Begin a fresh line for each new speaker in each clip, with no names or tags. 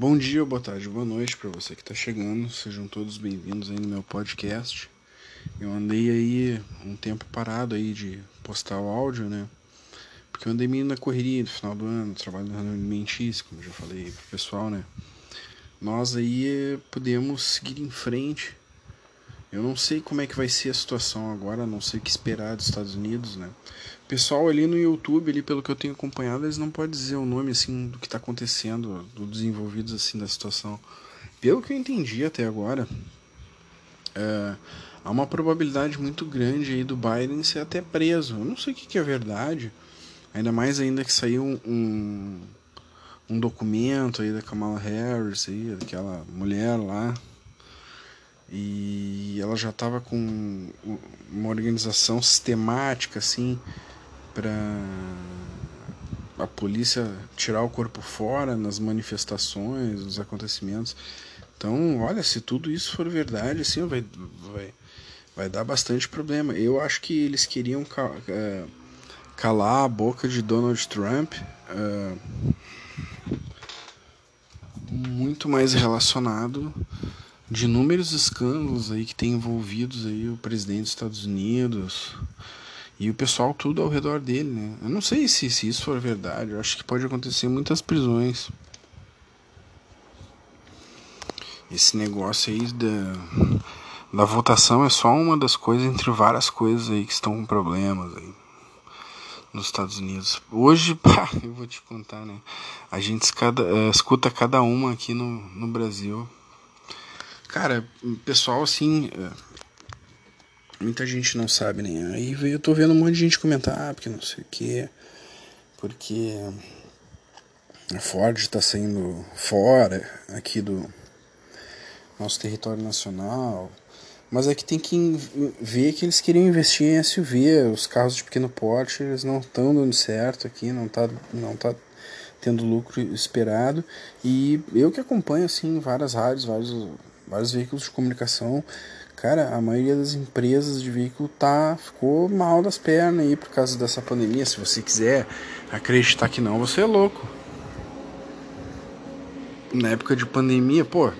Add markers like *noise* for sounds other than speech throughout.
Bom dia, boa tarde, boa noite para você que está chegando. Sejam todos bem-vindos aí no meu podcast. Eu andei aí um tempo parado aí de postar o áudio, né? Porque eu andei meio na correria no final do ano, trabalhando alimentício, como já falei pro pessoal, né? Nós aí podemos seguir em frente. Eu não sei como é que vai ser a situação agora, não sei o que esperar dos Estados Unidos, né? pessoal ali no YouTube, ali, pelo que eu tenho acompanhado, eles não podem dizer o nome assim do que está acontecendo, do desenvolvidos assim da situação. Pelo que eu entendi até agora, é, há uma probabilidade muito grande aí do Biden ser até preso. Eu não sei o que, que é verdade, ainda mais ainda que saiu um, um documento aí da Kamala Harris, aí, daquela mulher lá, e ela já estava com uma organização sistemática assim para a polícia tirar o corpo fora nas manifestações, nos acontecimentos. Então, olha, se tudo isso for verdade, assim, vai, vai, vai dar bastante problema. Eu acho que eles queriam é, calar a boca de Donald Trump. Uh, muito mais relacionado de inúmeros escândalos aí que tem envolvidos aí o presidente dos Estados Unidos, e o pessoal tudo ao redor dele, né? Eu não sei se, se isso for verdade, eu acho que pode acontecer muitas prisões. Esse negócio aí da, da votação é só uma das coisas entre várias coisas aí que estão com problemas aí nos Estados Unidos. Hoje, *laughs* pá, eu vou te contar, né? A gente escuta, uh, escuta cada uma aqui no, no Brasil. Cara, pessoal assim. Uh, muita gente não sabe nem. Aí eu tô vendo um monte de gente comentar, ah, porque não sei o que, porque a Ford está saindo fora aqui do nosso território nacional. Mas é que tem que ver que eles queriam investir em SUV, os carros de pequeno porte, eles não estão dando certo aqui, não tá, não tá tendo lucro esperado. E eu que acompanho assim várias rádios, vários, vários veículos de comunicação, Cara, a maioria das empresas de veículo tá ficou mal das pernas aí por causa dessa pandemia. Se você quiser acreditar que não, você é louco. Na época de pandemia, pô,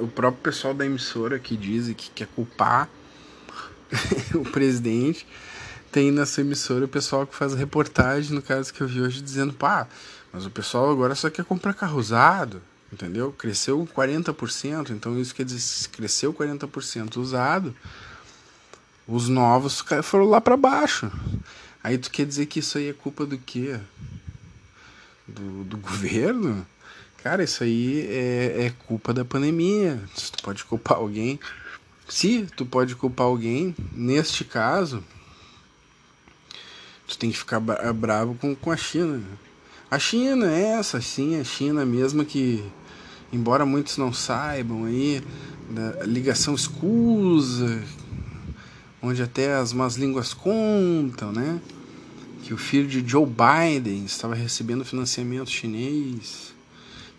o próprio pessoal da emissora que diz que quer culpar *laughs* o presidente tem na sua emissora o pessoal que faz reportagem, no caso que eu vi hoje, dizendo, pá, mas o pessoal agora só quer comprar carro usado entendeu? Cresceu 40%, então isso quer dizer, se cresceu 40% usado, os novos foram lá para baixo. Aí tu quer dizer que isso aí é culpa do quê? Do, do governo? Cara, isso aí é, é culpa da pandemia. Se tu pode culpar alguém. Se tu pode culpar alguém, neste caso, tu tem que ficar bravo com, com a China. A China é essa, sim, a China mesmo que embora muitos não saibam aí, da ligação escusa, onde até as más línguas contam, né? Que o filho de Joe Biden estava recebendo financiamento chinês.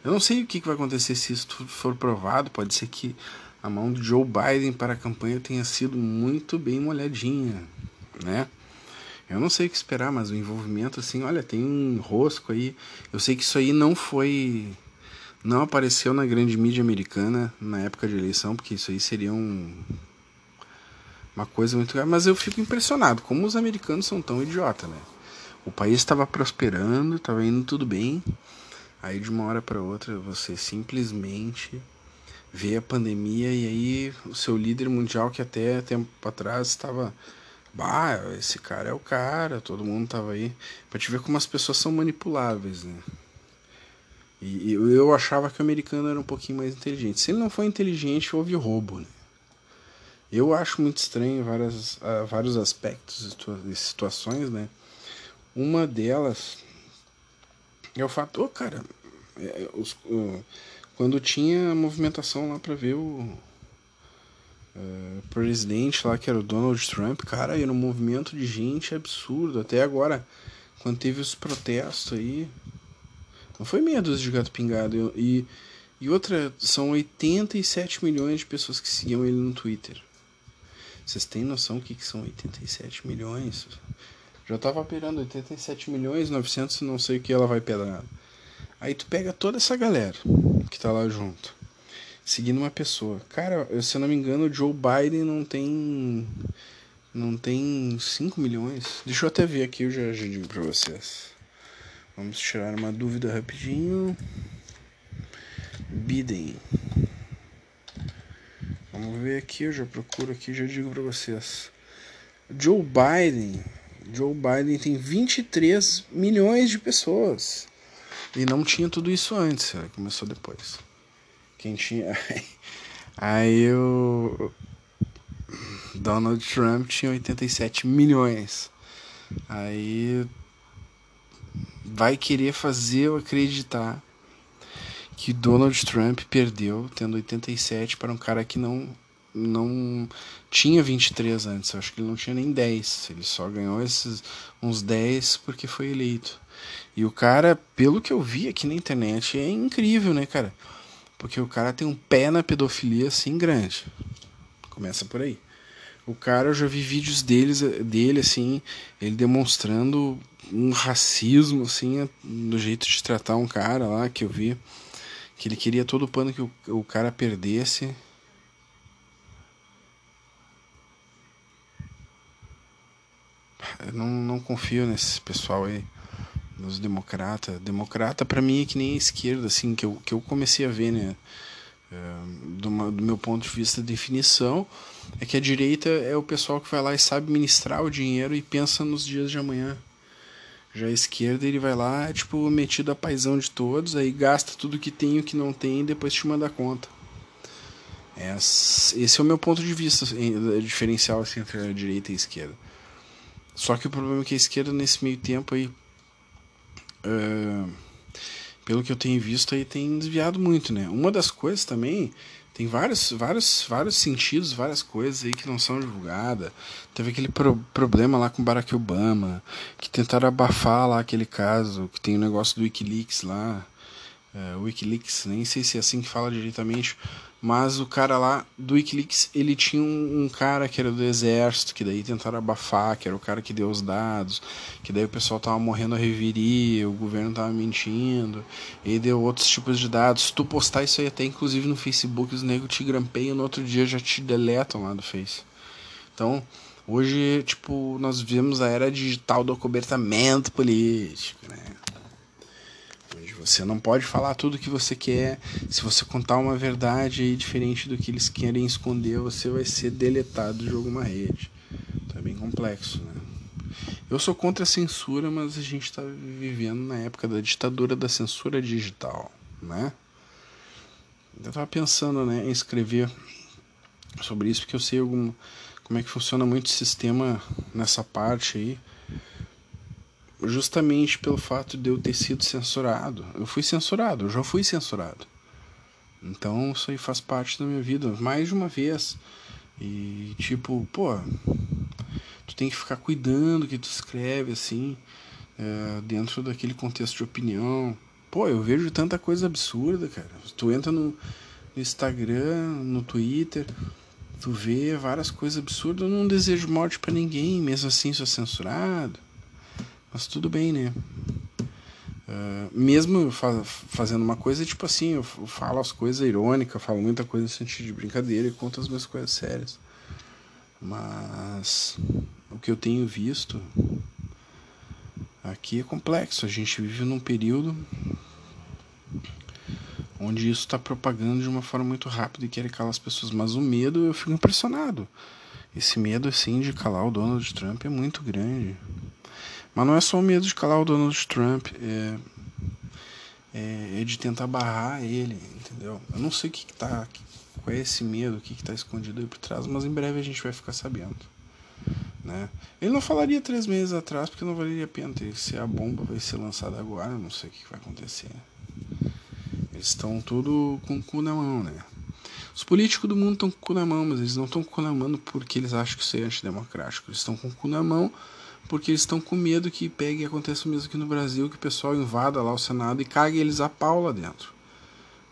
Eu não sei o que vai acontecer se isso for provado. Pode ser que a mão de Joe Biden para a campanha tenha sido muito bem molhadinha, né? Eu não sei o que esperar, mas o envolvimento, assim, olha, tem um rosco aí. Eu sei que isso aí não foi não apareceu na grande mídia americana na época de eleição, porque isso aí seria um, uma coisa muito. Mas eu fico impressionado como os americanos são tão idiota, né? O país estava prosperando, estava indo tudo bem. Aí de uma hora para outra você simplesmente vê a pandemia e aí o seu líder mundial que até tempo atrás estava bah, esse cara é o cara, todo mundo tava aí para te ver como as pessoas são manipuláveis, né? E eu achava que o americano era um pouquinho mais inteligente. Se ele não for inteligente, houve roubo. Né? Eu acho muito estranho várias, uh, vários aspectos de situações, né? Uma delas é o fato, oh, cara, é, os, uh, quando tinha movimentação lá para ver o uh, presidente lá, que era o Donald Trump, cara, era um movimento de gente absurdo. Até agora, quando teve os protestos aí, não foi meia dúzia de gato pingado. E, e outra, são 87 milhões de pessoas que seguiam ele no Twitter. Vocês têm noção do que, que são 87 milhões? Já tava operando 87 milhões, 900 não sei o que ela vai pedrar. Aí tu pega toda essa galera que tá lá junto, seguindo uma pessoa. Cara, se eu não me engano, o Joe Biden não tem. Não tem 5 milhões. Deixa eu até ver aqui, eu já, já digo pra vocês. Vamos tirar uma dúvida rapidinho. Biden. Vamos ver aqui, eu já procuro aqui, já digo para vocês. Joe Biden, Joe Biden tem 23 milhões de pessoas. E não tinha tudo isso antes, começou depois. Quem tinha *laughs* Aí o Donald Trump tinha 87 milhões. Aí vai querer fazer eu acreditar que Donald Trump perdeu tendo 87 para um cara que não não tinha 23 antes, eu acho que ele não tinha nem 10, ele só ganhou esses uns 10 porque foi eleito. E o cara, pelo que eu vi aqui na internet, é incrível, né, cara? Porque o cara tem um pé na pedofilia assim grande. Começa por aí. O cara, eu já vi vídeos deles, dele assim, ele demonstrando um racismo assim, do jeito de tratar um cara lá que eu vi que ele queria todo o pano que o, o cara perdesse. Eu não, não confio nesse pessoal aí, nos democratas. Democrata para mim é que nem a esquerda, assim, que eu, que eu comecei a ver, né? É, do, meu ponto de vista, definição é que a direita é o pessoal que vai lá e sabe ministrar o dinheiro e pensa nos dias de amanhã. Já a esquerda, ele vai lá, é, tipo, metido a paisão de todos, aí gasta tudo que tem e o que não tem e depois te manda a conta. Esse é o meu ponto de vista diferencial assim, entre a direita e a esquerda. Só que o problema é que a esquerda, nesse meio tempo aí, uh, pelo que eu tenho visto, aí tem desviado muito, né? Uma das coisas também tem vários, vários, vários sentidos, várias coisas aí que não são divulgadas. Teve aquele pro problema lá com Barack Obama, que tentaram abafar lá aquele caso, que tem o um negócio do Wikileaks lá. É, Wikileaks, nem sei se é assim que fala diretamente, mas o cara lá do Wikileaks, ele tinha um, um, cara que era do exército, que daí tentaram abafar, que era o cara que deu os dados, que daí o pessoal tava morrendo a reviria, o governo tava mentindo, e deu outros tipos de dados. Se tu postar isso aí até inclusive no Facebook, os negros te grampeiam, no outro dia já te deletam lá do Face. Então, hoje, tipo, nós vivemos a era digital do acobertamento político, né? Você não pode falar tudo o que você quer. Se você contar uma verdade diferente do que eles querem esconder, você vai ser deletado de alguma rede. Então é bem complexo, né? Eu sou contra a censura, mas a gente está vivendo na época da ditadura da censura digital, né? Eu estava pensando né, em escrever sobre isso, porque eu sei algum, como é que funciona muito o sistema nessa parte aí justamente pelo fato de eu ter sido censurado. Eu fui censurado, eu já fui censurado. Então isso aí faz parte da minha vida mais de uma vez. E tipo, pô, tu tem que ficar cuidando que tu escreve assim, é, dentro daquele contexto de opinião. Pô, eu vejo tanta coisa absurda, cara. Tu entra no, no Instagram, no Twitter, tu vê várias coisas absurdas. Eu não desejo morte para ninguém, mesmo assim sou censurado. Mas tudo bem, né? Uh, mesmo fa fazendo uma coisa, tipo assim, eu falo as coisas irônicas, falo muita coisa no sentido de brincadeira e conto as minhas coisas sérias. Mas o que eu tenho visto aqui é complexo. A gente vive num período onde isso está propagando de uma forma muito rápida e quer calar as pessoas. Mas o medo, eu fico impressionado. Esse medo, assim, de calar o Donald Trump é muito grande. Mas não é só o medo de calar o Donald Trump, é, é, é de tentar barrar ele, entendeu? Eu não sei o que, que tá. Qual é esse medo, o que, que tá escondido aí por trás, mas em breve a gente vai ficar sabendo. Né? Ele não falaria três meses atrás porque não valeria a pena. ter Se a bomba vai ser lançada agora, não sei o que vai acontecer. Eles estão tudo com o cu na mão, né? Os políticos do mundo estão com o cu na mão, mas eles não estão com o cu na mão porque eles acham que isso é antidemocrático. Eles estão com o cu na mão porque eles estão com medo que pegue e aconteça o mesmo aqui no Brasil, que o pessoal invada lá o Senado e cague eles a pau lá dentro.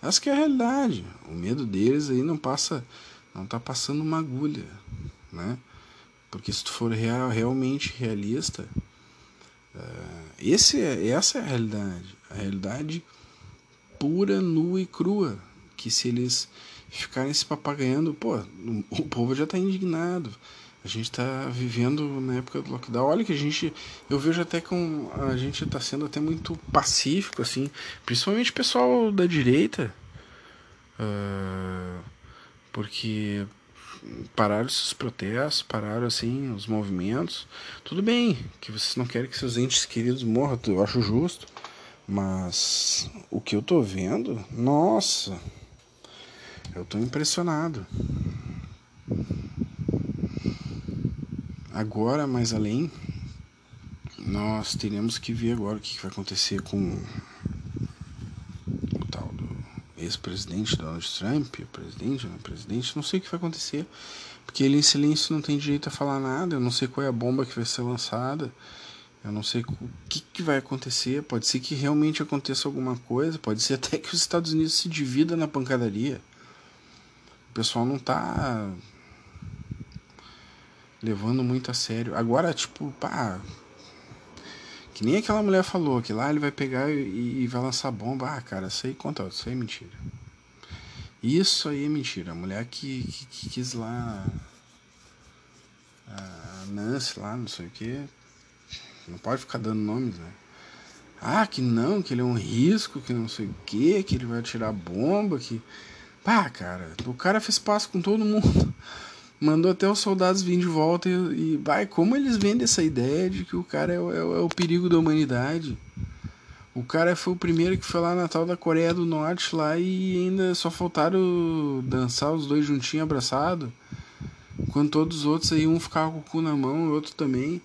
Essa que é a realidade. O medo deles aí não passa, não está passando uma agulha, né? Porque se tu for real, realmente realista, uh, esse é, essa é a realidade. A realidade pura, nua e crua. Que se eles ficarem se papagaiando, pô, o povo já está indignado. A gente está vivendo na época do lockdown. Olha que a gente, eu vejo até com a gente está sendo até muito pacífico, assim, principalmente o pessoal da direita, uh, porque pararam esses protestos, pararam assim os movimentos. Tudo bem que vocês não querem que seus entes queridos morram, eu acho justo. Mas o que eu tô vendo, nossa, eu tô impressionado. Agora, mais além, nós teremos que ver agora o que vai acontecer com o tal do ex-presidente Donald Trump, o presidente, não presidente, não sei o que vai acontecer, porque ele em silêncio não tem direito a falar nada, eu não sei qual é a bomba que vai ser lançada, eu não sei o que, que vai acontecer, pode ser que realmente aconteça alguma coisa, pode ser até que os Estados Unidos se divida na pancadaria. O pessoal não tá levando muito a sério. Agora, tipo, pá. Que nem aquela mulher falou, que lá ele vai pegar e, e vai lançar bomba. Ah, cara, isso aí conta, isso aí é mentira. Isso aí é mentira. A mulher que, que, que quis lá. A Nancy lá, não sei o que. Não pode ficar dando nomes, né? Ah, que não, que ele é um risco, que não sei o que, que ele vai tirar bomba, que. Pá, cara, o cara fez passo com todo mundo *laughs* mandou até os soldados virem de volta e, vai, como eles vendem essa ideia de que o cara é, o, é, é o perigo da humanidade. O cara foi o primeiro que foi lá na tal da Coreia do Norte lá e ainda só faltaram dançar os dois juntinhos abraçados. Enquanto todos os outros aí, um ficava com o cu na mão, o outro também.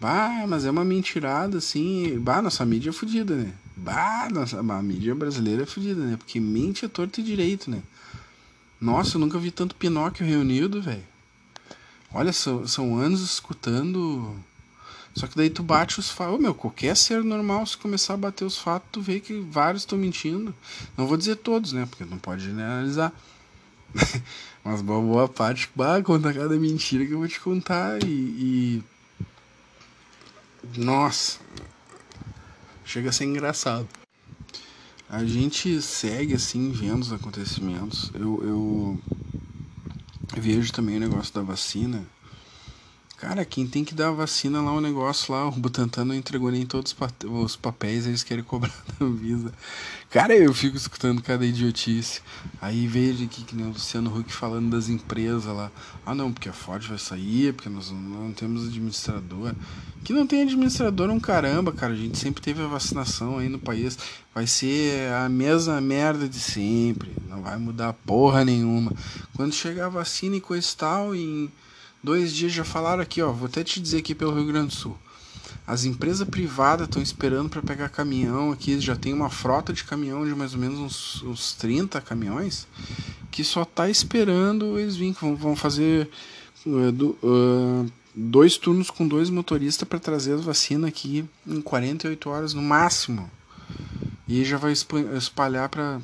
Bah, mas é uma mentirada, assim. Bah, nossa mídia é fodida, né? Bah, nossa, a mídia brasileira é fodida, né? Porque mente é torto e direito, né? Nossa, eu nunca vi tanto Pinóquio reunido, velho. Olha, são, são anos escutando. Só que daí tu bate os fatos. meu, qualquer ser normal, se começar a bater os fatos, tu vê que vários estão mentindo. Não vou dizer todos, né? Porque não pode generalizar. *laughs* Mas boa, boa parte, bah, conta cada mentira que eu vou te contar. E, e. Nossa. Chega a ser engraçado a gente segue assim vendo os acontecimentos. Eu, eu vejo também o negócio da vacina. Cara, quem tem que dar a vacina lá, o negócio lá, o Butantan não entregou nem todos os papéis, eles querem cobrar *laughs* da Anvisa. Cara, eu fico escutando cada idiotice. Aí vejo aqui que nem o Luciano Huck falando das empresas lá. Ah não, porque a Ford vai sair, porque nós não temos administrador. Que não tem administrador um caramba, cara. A gente sempre teve a vacinação aí no país. Vai ser a mesma merda de sempre. Não vai mudar porra nenhuma. Quando chegar a vacina e coisa e tal, em dois dias já falaram aqui, ó. Vou até te dizer aqui pelo Rio Grande do Sul. As empresas privadas estão esperando para pegar caminhão aqui, já tem uma frota de caminhão de mais ou menos uns, uns 30 caminhões, que só está esperando eles virem, vão, vão fazer uh, do, uh, dois turnos com dois motoristas para trazer a vacina aqui em 48 horas no máximo. E já vai espalhar para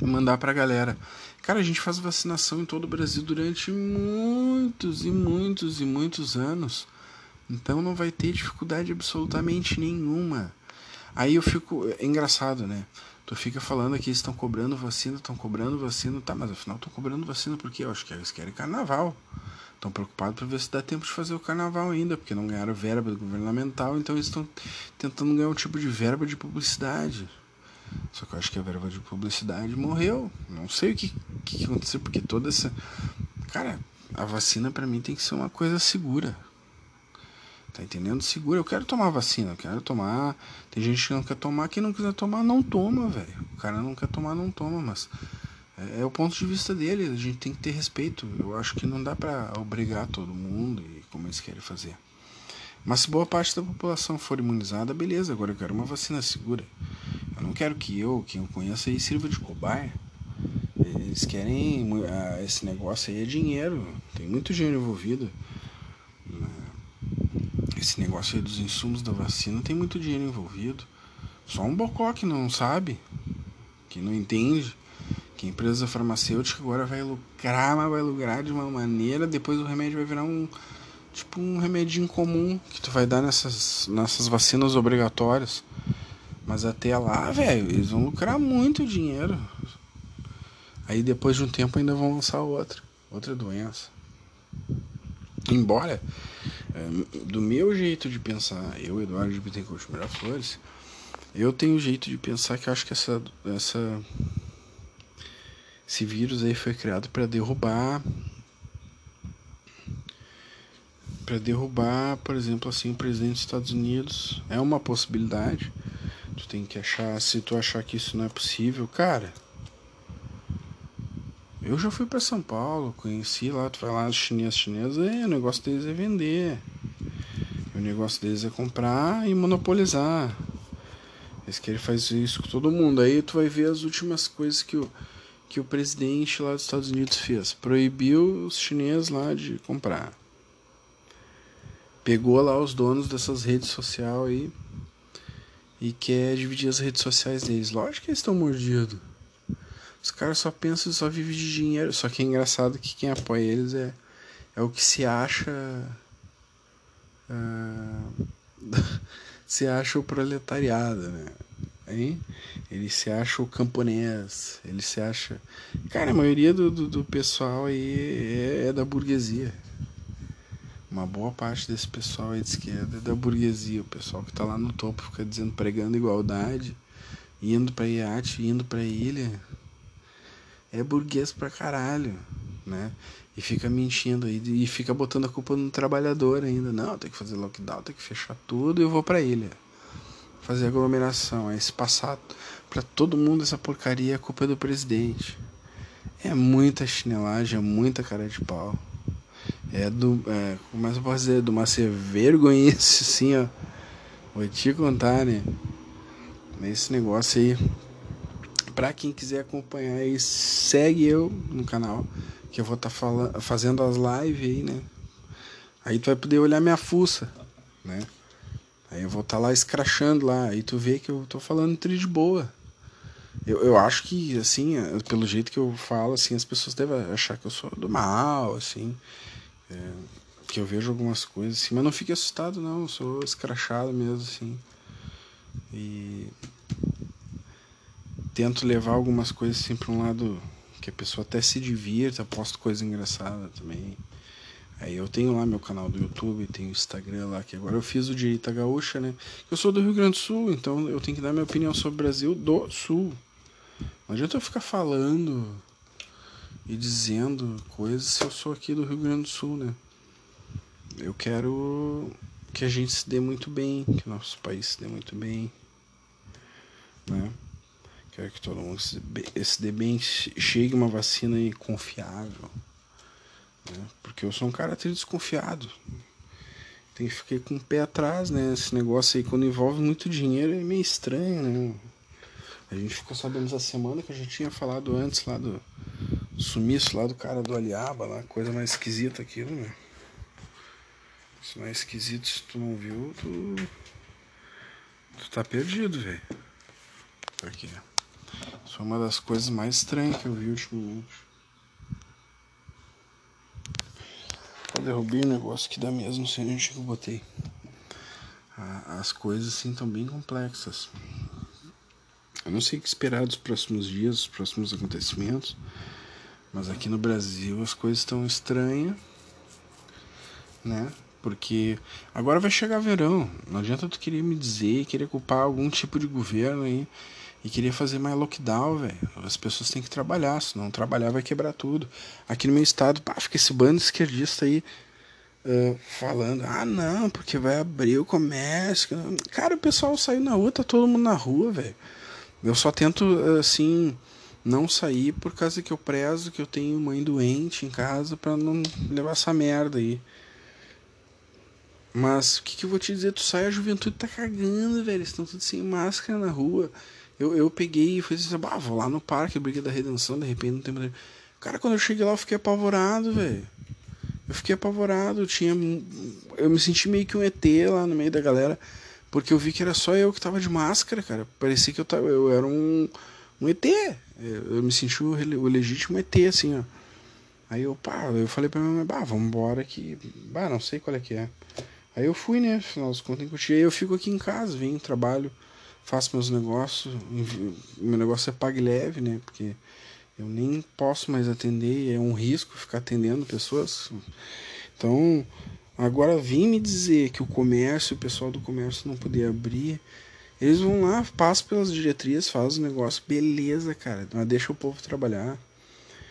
mandar para a galera. Cara, a gente faz vacinação em todo o Brasil durante muitos e muitos e muitos anos. Então não vai ter dificuldade absolutamente nenhuma. Aí eu fico. É engraçado, né? Tu fica falando que estão cobrando vacina, estão cobrando vacina, tá, mas afinal estão cobrando vacina porque eu acho que eles querem carnaval. Estão preocupados para ver se dá tempo de fazer o carnaval ainda, porque não ganharam verba governamental, então eles estão tentando ganhar um tipo de verba de publicidade. Só que eu acho que a verba de publicidade morreu. Não sei o que, que aconteceu, porque toda essa. Cara, a vacina para mim tem que ser uma coisa segura. Tá entendendo? Segura. Eu quero tomar vacina, eu quero tomar. Tem gente que não quer tomar, quem não quiser tomar, não toma, velho. O cara não quer tomar, não toma, mas. É, é, o ponto de vista dele, a gente tem que ter respeito. Eu acho que não dá para obrigar todo mundo e como eles querem fazer. Mas se boa parte da população for imunizada, beleza, agora eu quero uma vacina segura. Eu não quero que eu, quem eu conheço aí, sirva de cobaia. Eles querem. Ah, esse negócio aí é dinheiro, tem muito dinheiro envolvido esse negócio aí dos insumos da vacina tem muito dinheiro envolvido. Só um bocó que não sabe, que não entende, que a empresa farmacêutica agora vai lucrar, mas vai lucrar de uma maneira, depois o remédio vai virar um tipo um remedinho comum que tu vai dar nessas, nessas vacinas obrigatórias. Mas até lá, velho, eles vão lucrar muito dinheiro. Aí depois de um tempo ainda vão lançar outra, outra doença. Embora, é, do meu jeito de pensar, eu, Eduardo de Bittencourt Miraflores, eu tenho um jeito de pensar que acho que essa, essa esse vírus aí foi criado para derrubar para derrubar, por exemplo, assim, o presidente dos Estados Unidos. É uma possibilidade. Tu tem que achar, se tu achar que isso não é possível, cara. Eu já fui para São Paulo, conheci lá, tu vai lá os chineses chineses, é, o negócio deles é vender. O negócio deles é comprar e monopolizar. Eles querem fazer isso com todo mundo. Aí tu vai ver as últimas coisas que o, que o presidente lá dos Estados Unidos fez. Proibiu os chineses lá de comprar pegou lá os donos dessas redes sociais aí e quer dividir as redes sociais deles. Lógico que eles estão mordidos. Os caras só pensam, só vivem de dinheiro. Só que é engraçado que quem apoia eles é, é o que se acha. Uh, *laughs* se acha o proletariado, né? Hein? Ele se acha o camponês, ele se acha. Cara, a maioria do, do, do pessoal aí é, é da burguesia uma boa parte desse pessoal aí de esquerda é da burguesia, o pessoal que tá lá no topo fica dizendo pregando igualdade, indo pra iate, indo pra ilha. É burguês pra caralho, né? E fica mentindo aí e fica botando a culpa no trabalhador ainda. Não, tem que fazer lockdown, tem que fechar tudo e eu vou pra ilha. Fazer aglomeração, se passar pra todo mundo essa porcaria, a culpa é do presidente. É muita chinelagem, é muita cara de pau. É do. É, como é que eu posso dizer? De uma ser assim, ó. Vou te contar, né? Esse negócio aí. Pra quem quiser acompanhar aí, segue eu no canal. Que eu vou estar tá fazendo as lives aí, né? Aí tu vai poder olhar minha fuça, né? Aí eu vou estar tá lá escrachando lá. Aí tu vê que eu tô falando tri de boa. Eu, eu acho que, assim, pelo jeito que eu falo, assim, as pessoas devem achar que eu sou do mal, assim. É, que eu vejo algumas coisas assim, mas não fique assustado não, eu sou escrachado mesmo assim. E tento levar algumas coisas assim um lado que a pessoa até se divirta, posto coisa engraçada também. Aí eu tenho lá meu canal do YouTube, tenho o Instagram lá, que agora eu fiz o Direita Gaúcha, né? Eu sou do Rio Grande do Sul, então eu tenho que dar minha opinião sobre o Brasil do Sul. Não adianta eu ficar falando e dizendo coisas se eu sou aqui do Rio Grande do Sul, né? Eu quero que a gente se dê muito bem, que o nosso país se dê muito bem, né? Quero que todo mundo se, se dê bem, chegue uma vacina aí confiável, né? Porque eu sou um cara até desconfiado. Tem que ficar com o pé atrás, né? Esse negócio aí, quando envolve muito dinheiro, é meio estranho, né? A gente ficou sabendo essa semana que eu já tinha falado antes lá do sumiço lá do cara do Aliaba, lá, coisa mais esquisita aquilo, né? Isso é esquisito, se tu não viu, tu. Tu tá perdido, velho. Porque isso é uma das coisas mais estranhas que eu vi ultimamente. Eu derrubei um negócio que dá mesmo, não sei onde que eu botei. As coisas assim estão bem complexas. Eu não sei o que esperar dos próximos dias, dos próximos acontecimentos. Mas aqui no Brasil as coisas estão estranhas, né? Porque agora vai chegar verão. Não adianta tu querer me dizer, querer culpar algum tipo de governo aí e querer fazer mais lockdown, velho. As pessoas têm que trabalhar, se não trabalhar vai quebrar tudo. Aqui no meu estado, pá, fica esse bando esquerdista aí uh, falando: ah, não, porque vai abrir o comércio. Cara, o pessoal saiu na rua, tá todo mundo na rua, velho. Eu só tento, assim não sair por causa que eu prezo que eu tenho mãe doente em casa para não levar essa merda aí. Mas o que, que eu vou te dizer? Tu sai, a juventude tá cagando, velho. Estão tudo sem máscara na rua. Eu, eu peguei e fui assim, ah, vou lá no parque, Briga da Redenção, de repente não tem Cara, quando eu cheguei lá, eu fiquei apavorado, velho. Eu fiquei apavorado, eu tinha. Eu me senti meio que um ET lá no meio da galera. Porque eu vi que era só eu que tava de máscara, cara. Parecia que eu, tava, eu era um, um ET. Eu me senti o, o legítimo ET, assim, ó. Aí eu, pá, eu falei pra minha mãe, bah, vamos embora que. Bah, não sei qual é que é. Aí eu fui, né? Afinal das contas, Aí eu fico aqui em casa, venho, trabalho faço meus negócios, meu negócio é pague leve, né? Porque eu nem posso mais atender, é um risco ficar atendendo pessoas. Então, agora vim me dizer que o comércio, o pessoal do comércio não podia abrir. Eles vão lá, passam pelas diretrizes, fazem o negócio, beleza, cara. Mas deixa o povo trabalhar.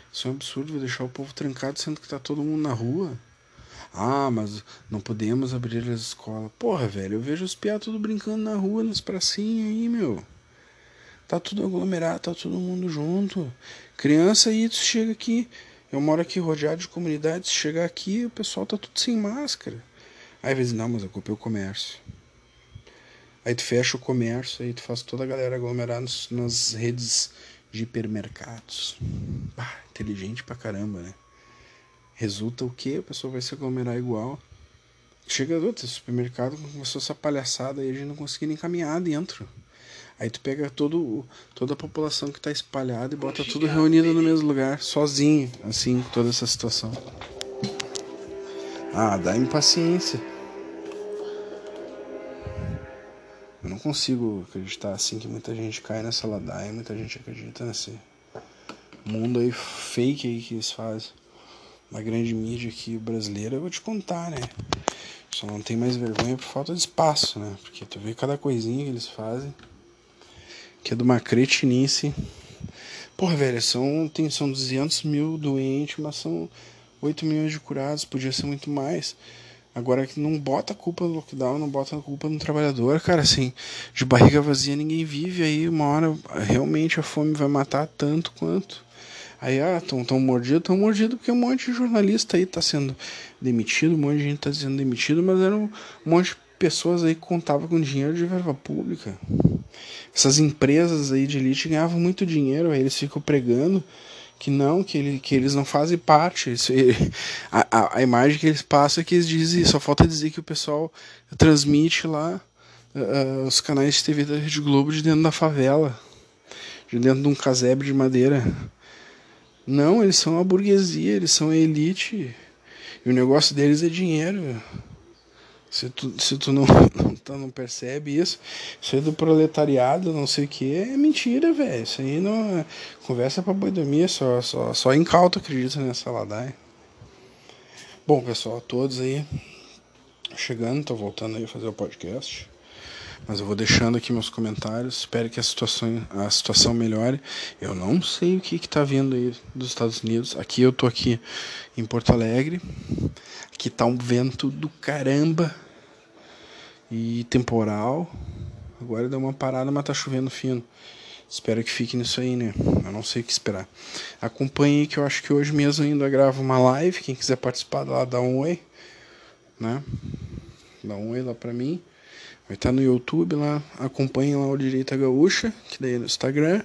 Isso é um absurdo, deixar o povo trancado sendo que tá todo mundo na rua. Ah, mas não podemos abrir as escolas. Porra, velho, eu vejo os piá tudo brincando na rua, nas pracinhas aí, meu. Tá tudo aglomerado, tá todo mundo junto. Criança aí, tu chega aqui. Eu moro aqui rodeado de comunidades. Chega aqui, o pessoal tá tudo sem máscara. Aí às vezes, não, mas a culpa é o comércio. Aí tu fecha o comércio, aí tu faz toda a galera aglomerar nas, nas redes de hipermercados. Ah, inteligente pra caramba, né? Resulta o que? A pessoa vai se aglomerar igual. Chega do outro supermercado, começou essa palhaçada aí, a gente não conseguia nem caminhar dentro. Aí tu pega todo, toda a população que está espalhada e bota tudo reunido no mesmo lugar, sozinho, assim, toda essa situação. Ah, dá impaciência. Eu não consigo acreditar assim que muita gente cai nessa ladaia, muita gente acredita nesse mundo aí fake aí que eles fazem. Uma grande mídia aqui brasileira, eu vou te contar, né? Só não tem mais vergonha por falta de espaço, né? Porque tu vê cada coisinha que eles fazem que é de uma cretinice. Porra, velho, são, tem, são 200 mil doentes, mas são 8 milhões de curados, podia ser muito mais. Agora que não bota a culpa no lockdown, não bota a culpa no trabalhador, cara, assim, de barriga vazia ninguém vive, aí uma hora realmente a fome vai matar tanto quanto. Aí, ah, estão tão mordidos, tão mordidos porque um monte de jornalista aí tá sendo demitido, um monte de gente tá sendo demitido, mas era um monte de pessoas aí que contavam com dinheiro de verba pública. Essas empresas aí de elite ganhavam muito dinheiro, aí eles ficam pregando que não, que, ele, que eles não fazem parte. Isso, a, a, a, imagem que eles passam é que eles dizem, só falta dizer que o pessoal transmite lá uh, os canais de TV da Rede Globo de dentro da favela, de dentro de um casebre de madeira. Não, eles são a burguesia, eles são a elite. E o negócio deles é dinheiro. Se tu, se tu não, não, não percebe isso, isso aí do proletariado, não sei o que, é mentira, velho. Isso aí não é conversa pra boi dormir, só, só, só incauto acredita nessa ladaia. Bom, pessoal, todos aí chegando, tô voltando aí a fazer o podcast. Mas eu vou deixando aqui meus comentários. Espero que a situação, a situação melhore. Eu não sei o que está vindo aí dos Estados Unidos. Aqui eu tô aqui em Porto Alegre. Aqui tá um vento do caramba e temporal. Agora deu uma parada, mas tá chovendo fino. Espero que fique nisso aí, né? Eu não sei o que esperar. Acompanhe que eu acho que hoje mesmo ainda gravo uma live. Quem quiser participar lá, dá um oi. Né? Dá um oi lá pra mim. Vai estar tá no YouTube lá. Acompanhe lá o Direita Gaúcha, que daí é no Instagram.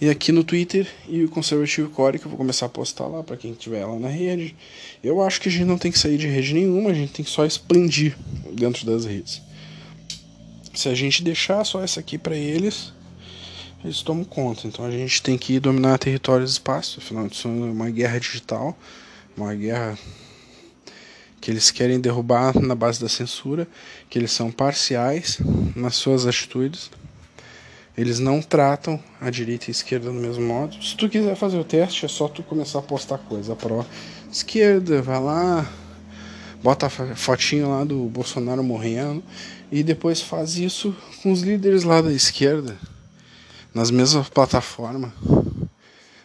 E aqui no Twitter e o Conservative Core, que eu vou começar a postar lá para quem tiver lá na rede. Eu acho que a gente não tem que sair de rede nenhuma, a gente tem que só expandir dentro das redes. Se a gente deixar só essa aqui para eles, eles tomam conta. Então a gente tem que dominar territórios e espaço, afinal isso é uma guerra digital, uma guerra que eles querem derrubar na base da censura, que eles são parciais nas suas atitudes eles não tratam a direita e a esquerda do mesmo modo. Se tu quiser fazer o teste, é só tu começar a postar coisa pró esquerda, vai lá, bota a fotinho lá do Bolsonaro morrendo e depois faz isso com os líderes lá da esquerda, nas mesmas plataformas.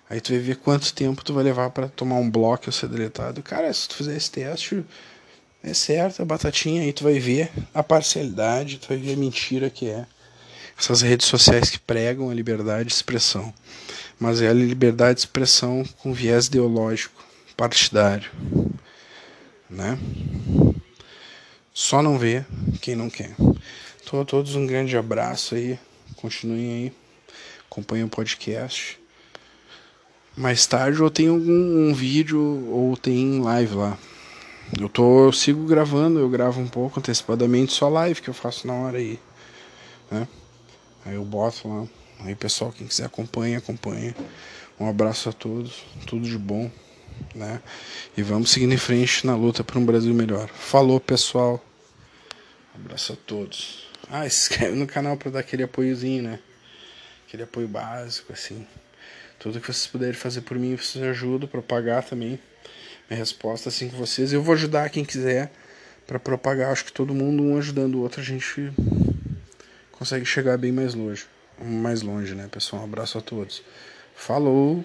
Aí tu vai ver quanto tempo tu vai levar para tomar um bloco ou ser deletado. Cara, se tu fizer esse teste, é certo, a batatinha aí tu vai ver a parcialidade, tu vai ver a mentira que é essas redes sociais que pregam a liberdade de expressão. Mas é a liberdade de expressão com viés ideológico, partidário. Né? Só não vê quem não quer. Então a todos um grande abraço aí. Continuem aí. Acompanhem o podcast. Mais tarde eu tenho algum um vídeo ou tem live lá. Eu tô eu sigo gravando, eu gravo um pouco antecipadamente só live que eu faço na hora aí, né? Aí eu boto lá. Aí pessoal, quem quiser acompanha, acompanha. Um abraço a todos, tudo de bom, né? E vamos seguindo em frente na luta por um Brasil melhor. Falou, pessoal. Um abraço a todos. Ah, *laughs* se inscreve no canal para dar aquele apoiozinho, né? Aquele apoio básico, assim. Tudo que vocês puderem fazer por mim, vocês ajudam propagar também. Minha resposta assim com vocês. Eu vou ajudar quem quiser para propagar. Acho que todo mundo, um ajudando o outro, a gente consegue chegar bem mais longe. Mais longe, né, pessoal? Um abraço a todos. Falou!